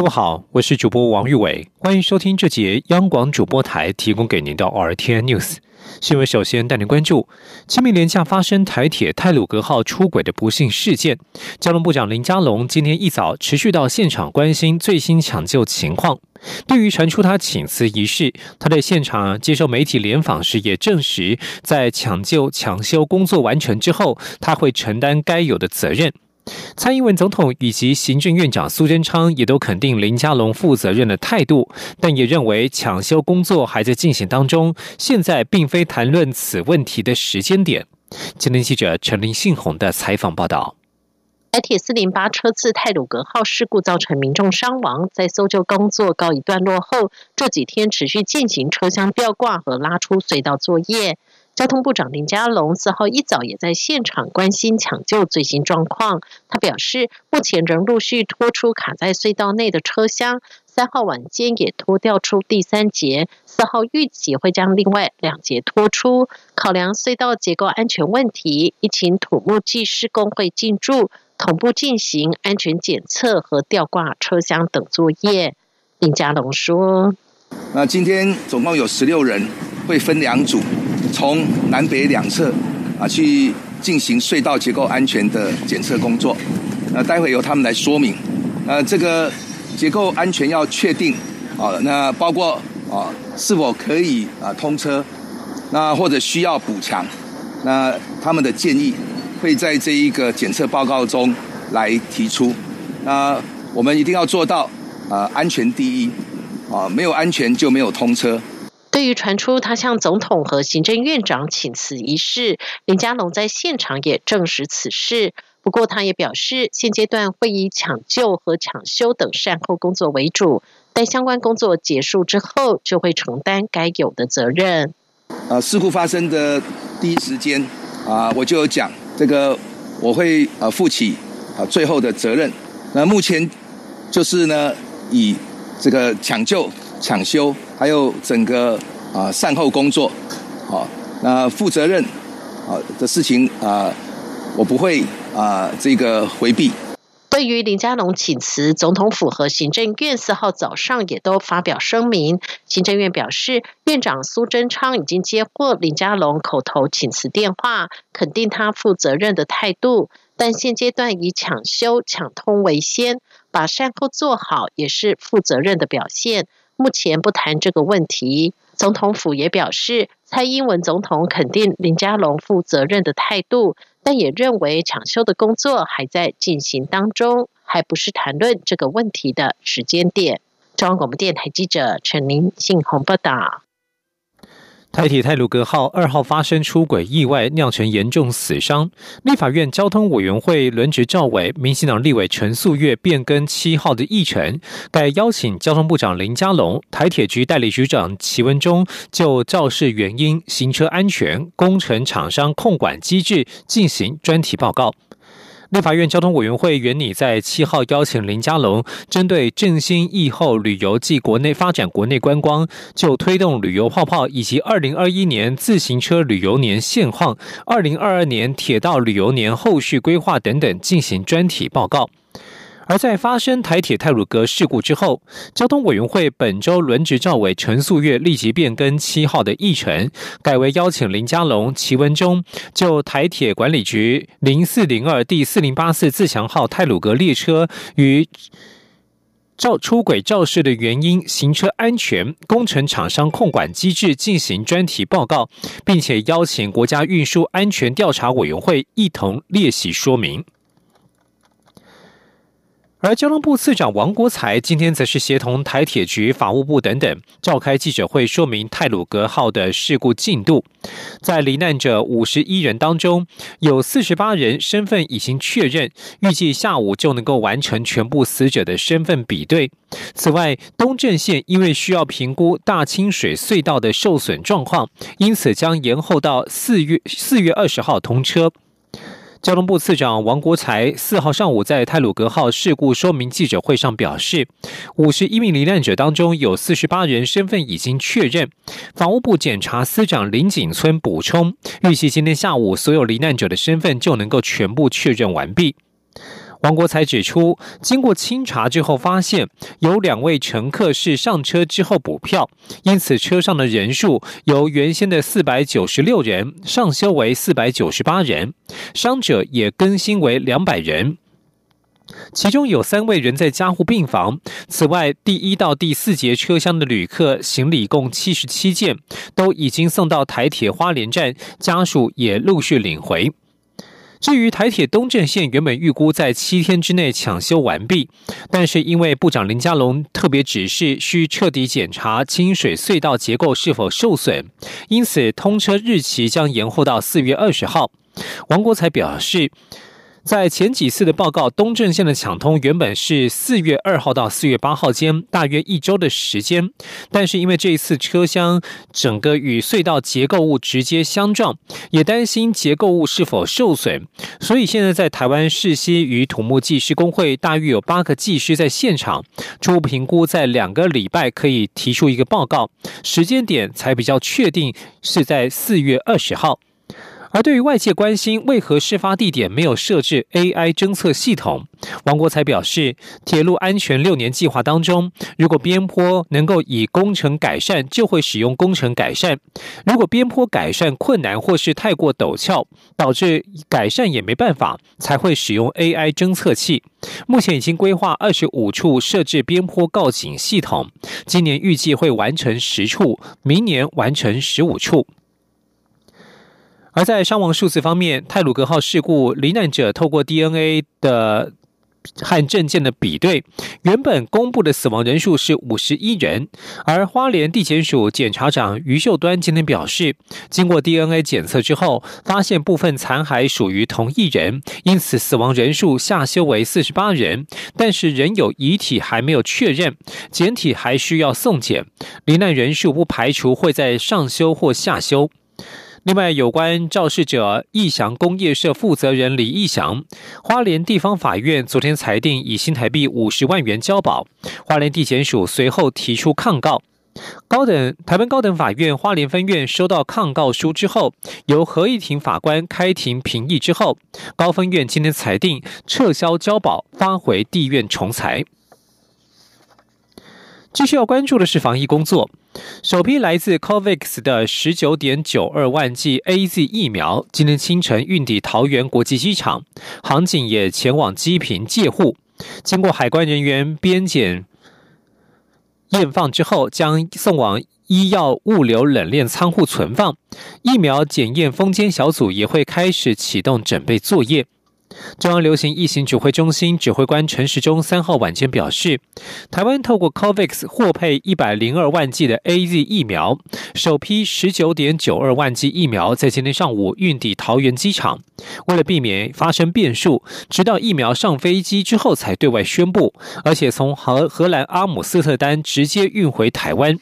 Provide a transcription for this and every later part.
各位好，我是主播王玉伟，欢迎收听这节央广主播台提供给您的 R T N News。新闻首先带您关注：清明连假发生台铁泰鲁格号出轨的不幸事件。交通部长林佳龙今天一早持续到现场关心最新抢救情况。对于传出他请辞一事，他在现场接受媒体联访时也证实，在抢救抢修工作完成之后，他会承担该有的责任。蔡英文总统以及行政院长苏贞昌也都肯定林佳龙负责任的态度，但也认为抢修工作还在进行当中，现在并非谈论此问题的时间点。今天记者陈林信宏的采访报道：台铁四零八车次泰鲁格号事故造成民众伤亡，在搜救工作告一段落后，这几天持续进行车厢吊挂和拉出隧道作业。交通部长林佳龙四号一早也在现场关心抢救最新状况。他表示，目前仍陆续拖出卡在隧道内的车厢，三号晚间也拖调出第三节，四号预计会将另外两节拖出。考量隧道结构安全问题，一请土木技师工会进驻，同步进行安全检测和吊挂车厢等作业。林佳龙说：“那今天总共有十六人，会分两组。”从南北两侧啊去进行隧道结构安全的检测工作，那待会由他们来说明。呃，这个结构安全要确定啊，那包括啊是否可以啊通车，那或者需要补强，那他们的建议会在这一个检测报告中来提出。那我们一定要做到啊安全第一啊，没有安全就没有通车。对于传出他向总统和行政院长请辞一事，林佳龙在现场也证实此事。不过，他也表示，现阶段会以抢救和抢修等善后工作为主，待相关工作结束之后，就会承担该有的责任。呃，事故发生的第一时间啊，我就有讲这个，我会呃负起啊最后的责任。那目前就是呢，以这个抢救。抢修还有整个啊善后工作，好，那负责任啊的事情啊，我不会啊这个回避。对于林佳龙请辞，总统府和行政院四号早上也都发表声明。行政院表示，院长苏贞昌已经接获林佳龙口头请辞电话，肯定他负责任的态度，但现阶段以抢修抢通为先，把善后做好也是负责任的表现。目前不谈这个问题。总统府也表示，蔡英文总统肯定林佳龙负责任的态度，但也认为抢修的工作还在进行当中，还不是谈论这个问题的时间点。中央广播电台记者陈林信鸿报道。台铁泰鲁格号二号发生出轨意外，酿成严重死伤。立法院交通委员会轮值召委民进党立委陈素月变更七号的议程，改邀请交通部长林佳龙、台铁局代理局长齐文忠就肇事原因、行车安全、工程厂商控管机制进行专题报告。立法院交通委员会原拟在七号邀请林佳龙，针对振兴疫后旅游暨国内发展国内观光，就推动旅游泡泡以及二零二一年自行车旅游年现况、二零二二年铁道旅游年后续规划等等进行专题报告。而在发生台铁泰鲁格事故之后，交通委员会本周轮值召委陈素月立即变更七号的议程，改为邀请林佳龙、齐文忠就台铁管理局零四零二第四零八四自强号泰鲁格列车与肇出轨肇事的原因、行车安全、工程厂商控管机制进行专题报告，并且邀请国家运输安全调查委员会一同列席说明。而交通部次长王国才今天则是协同台铁局、法务部等等召开记者会，说明泰鲁格号的事故进度。在罹难者五十一人当中，有四十八人身份已经确认，预计下午就能够完成全部死者的身份比对。此外，东镇线因为需要评估大清水隧道的受损状况，因此将延后到四月四月二十号通车。交通部次长王国才四号上午在泰鲁格号事故说明记者会上表示，五十一名罹难者当中有四十八人身份已经确认。法务部检察司长林景村补充，预计今天下午所有罹难者的身份就能够全部确认完毕。王国才指出，经过清查之后，发现有两位乘客是上车之后补票，因此车上的人数由原先的四百九十六人上修为四百九十八人，伤者也更新为两百人，其中有三位人在加护病房。此外，第一到第四节车厢的旅客行李共七十七件，都已经送到台铁花莲站，家属也陆续领回。至于台铁东镇线，原本预估在七天之内抢修完毕，但是因为部长林佳龙特别指示需彻底检查清水隧道结构是否受损，因此通车日期将延后到四月二十号。王国才表示。在前几次的报告，东正线的抢通原本是四月二号到四月八号间，大约一周的时间。但是因为这一次车厢整个与隧道结构物直接相撞，也担心结构物是否受损，所以现在在台湾市西与土木技师工会大约有八个技师在现场，初步评估在两个礼拜可以提出一个报告，时间点才比较确定是在四月二十号。而对于外界关心为何事发地点没有设置 AI 侦测系统，王国才表示，铁路安全六年计划当中，如果边坡能够以工程改善，就会使用工程改善；如果边坡改善困难或是太过陡峭，导致改善也没办法，才会使用 AI 侦测器。目前已经规划二十五处设置边坡告警系统，今年预计会完成十处，明年完成十五处。而在伤亡数字方面，泰鲁格号事故罹难者透过 DNA 的和证件的比对，原本公布的死亡人数是五十一人。而花莲地检署检察长于秀端今天表示，经过 DNA 检测之后，发现部分残骸属于同一人，因此死亡人数下修为四十八人。但是仍有遗体还没有确认，检体还需要送检，罹难人数不排除会在上修或下修。另外，有关肇事者义祥工业社负责人李义祥，花莲地方法院昨天裁定以新台币五十万元交保，花莲地检署随后提出抗告。高等台湾高等法院花莲分院收到抗告书之后，由合议庭法官开庭评议之后，高分院今天裁定撤销交保，发回地院重裁。继续要关注的是防疫工作。首批来自 COVAX 的十九点九二万剂 A Z 疫苗，今天清晨运抵桃园国际机场，航警也前往机坪借护。经过海关人员边检验放之后，将送往医药物流冷链仓库存放。疫苗检验封监小组也会开始启动准备作业。中央流行疫情指挥中心指挥官陈时中三号晚间表示，台湾透过 COVAX 获配一百零二万剂的 A Z 疫苗，首批十九点九二万剂疫苗在今天上午运抵桃园机场。为了避免发生变数，直到疫苗上飞机之后才对外宣布，而且从荷荷兰阿姆斯特丹直接运回台湾。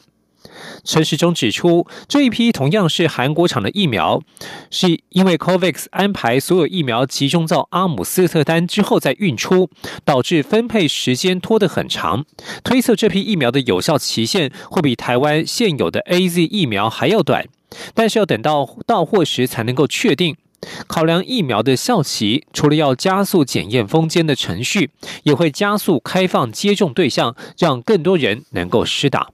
陈时中指出，这一批同样是韩国厂的疫苗，是因为 COVAX 安排所有疫苗集中到阿姆斯特丹之后再运出，导致分配时间拖得很长。推测这批疫苗的有效期限会比台湾现有的 AZ 疫苗还要短，但是要等到到货时才能够确定。考量疫苗的效期，除了要加速检验封间的程序，也会加速开放接种对象，让更多人能够施打。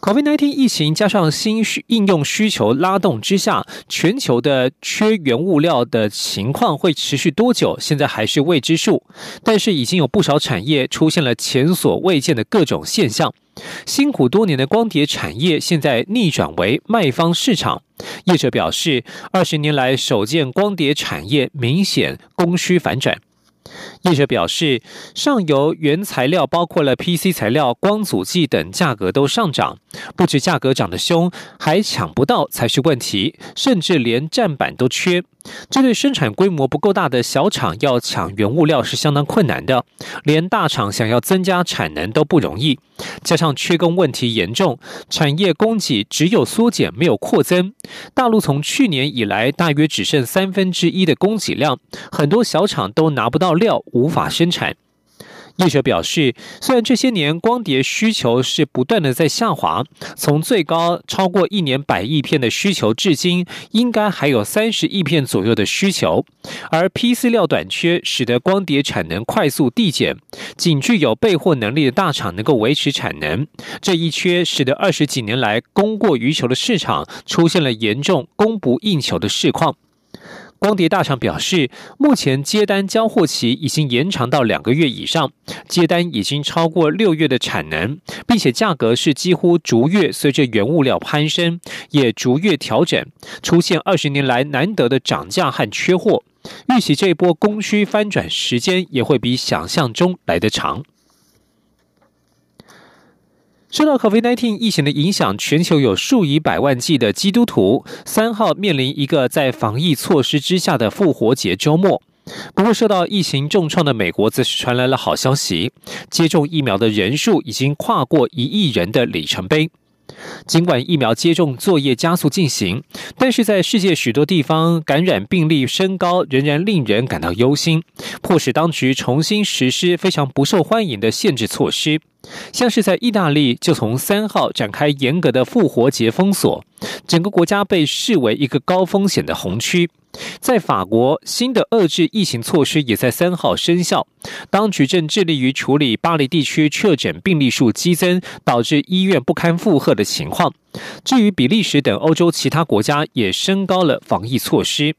COVID-19 疫情加上新需应用需求拉动之下，全球的缺原物料的情况会持续多久？现在还是未知数。但是已经有不少产业出现了前所未见的各种现象。辛苦多年的光碟产业现在逆转为卖方市场。业者表示，二十年来首见光碟产业明显供需反转。业者表示，上游原材料包括了 PC 材料、光阻剂等价格都上涨，不止价格涨得凶，还抢不到才是问题，甚至连站板都缺。这对生产规模不够大的小厂要抢原物料是相当困难的，连大厂想要增加产能都不容易。加上缺工问题严重，产业供给只有缩减没有扩增。大陆从去年以来大约只剩三分之一的供给量，很多小厂都拿不到料，无法生产。业者表示，虽然这些年光碟需求是不断的在下滑，从最高超过一年百亿片的需求，至今应该还有三十亿片左右的需求，而 PC 料短缺，使得光碟产能快速递减，仅具有备货能力的大厂能够维持产能，这一缺使得二十几年来供过于求的市场出现了严重供不应求的市况。光碟大厂表示，目前接单交货期已经延长到两个月以上，接单已经超过六月的产能，并且价格是几乎逐月随着原物料攀升，也逐月调整，出现二十年来难得的涨价和缺货。预期这波供需翻转时间也会比想象中来得长。受到 COVID-19 疫情的影响，全球有数以百万计的基督徒三号面临一个在防疫措施之下的复活节周末。不过，受到疫情重创的美国则是传来了好消息，接种疫苗的人数已经跨过一亿人的里程碑。尽管疫苗接种作业加速进行，但是在世界许多地方感染病例升高，仍然令人感到忧心，迫使当局重新实施非常不受欢迎的限制措施。像是在意大利，就从三号展开严格的复活节封锁，整个国家被视为一个高风险的红区。在法国，新的遏制疫情措施也在三号生效，当局正致力于处理巴黎地区确诊病例数激增，导致医院不堪负荷的情况。至于比利时等欧洲其他国家，也升高了防疫措施。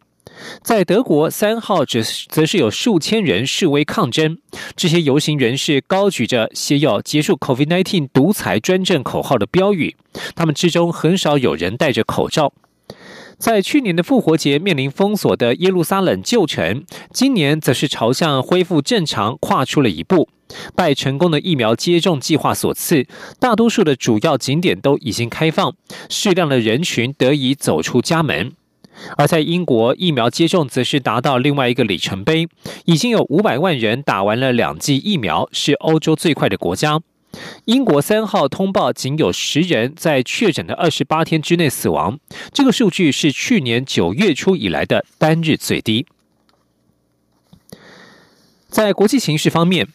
在德国，三号则则是有数千人示威抗争。这些游行人士高举着写有“结束 COVID-19 独裁专政”口号的标语，他们之中很少有人戴着口罩。在去年的复活节面临封锁的耶路撒冷旧城，今年则是朝向恢复正常跨出了一步。拜成功的疫苗接种计划所赐，大多数的主要景点都已经开放，适量的人群得以走出家门。而在英国，疫苗接种则是达到另外一个里程碑，已经有五百万人打完了两剂疫苗，是欧洲最快的国家。英国三号通报仅有十人在确诊的二十八天之内死亡，这个数据是去年九月初以来的单日最低。在国际形势方面，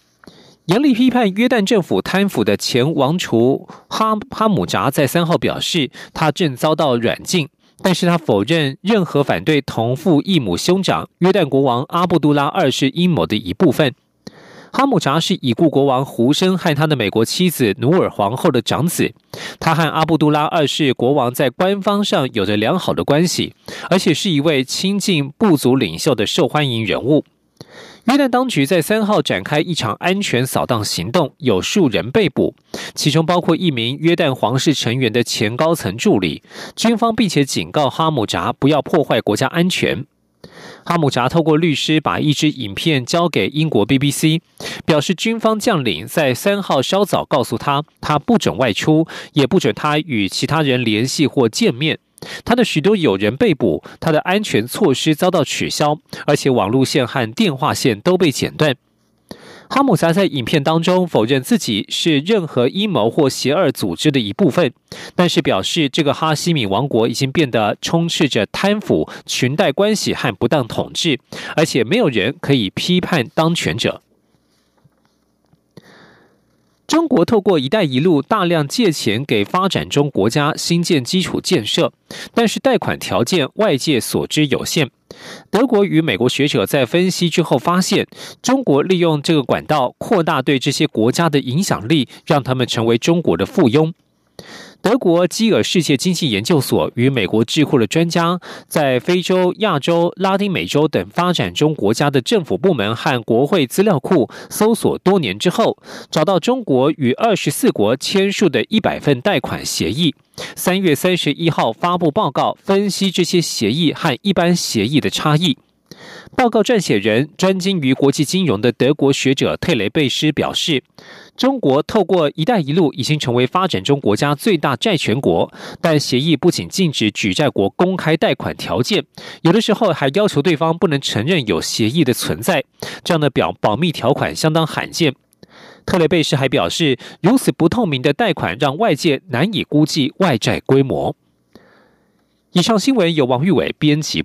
严厉批判约旦政府贪腐的前王储哈哈姆扎在三号表示，他正遭到软禁。但是他否认任何反对同父异母兄长约旦国王阿布杜拉二世阴谋的一部分。哈姆扎是已故国王胡生和他的美国妻子努尔皇后的长子，他和阿布杜拉二世国王在官方上有着良好的关系，而且是一位亲近部族领袖的受欢迎人物。约旦当局在三号展开一场安全扫荡行动，有数人被捕，其中包括一名约旦皇室成员的前高层助理。军方并且警告哈姆扎不要破坏国家安全。哈姆扎透过律师把一支影片交给英国 BBC，表示军方将领在三号稍早告诉他，他不准外出，也不准他与其他人联系或见面。他的许多友人被捕，他的安全措施遭到取消，而且网路线和电话线都被剪断。哈姆扎在影片当中否认自己是任何阴谋或邪恶组织的一部分，但是表示这个哈希米王国已经变得充斥着贪腐、裙带关系和不当统治，而且没有人可以批判当权者。中国透过“一带一路”大量借钱给发展中国家新建基础建设，但是贷款条件外界所知有限。德国与美国学者在分析之后发现，中国利用这个管道扩大对这些国家的影响力，让他们成为中国的附庸。德国基尔世界经济研究所与美国智库的专家，在非洲、亚洲、拉丁美洲等发展中国家的政府部门和国会资料库搜索多年之后，找到中国与二十四国签署的一百份贷款协议。三月三十一号发布报告，分析这些协议和一般协议的差异。报告撰写人、专精于国际金融的德国学者特雷贝斯表示，中国透过“一带一路”已经成为发展中国家最大债权国，但协议不仅禁止举债国公开贷款条件，有的时候还要求对方不能承认有协议的存在，这样的表保密条款相当罕见。特雷贝斯还表示，如此不透明的贷款让外界难以估计外债规模。以上新闻由王玉伟编辑。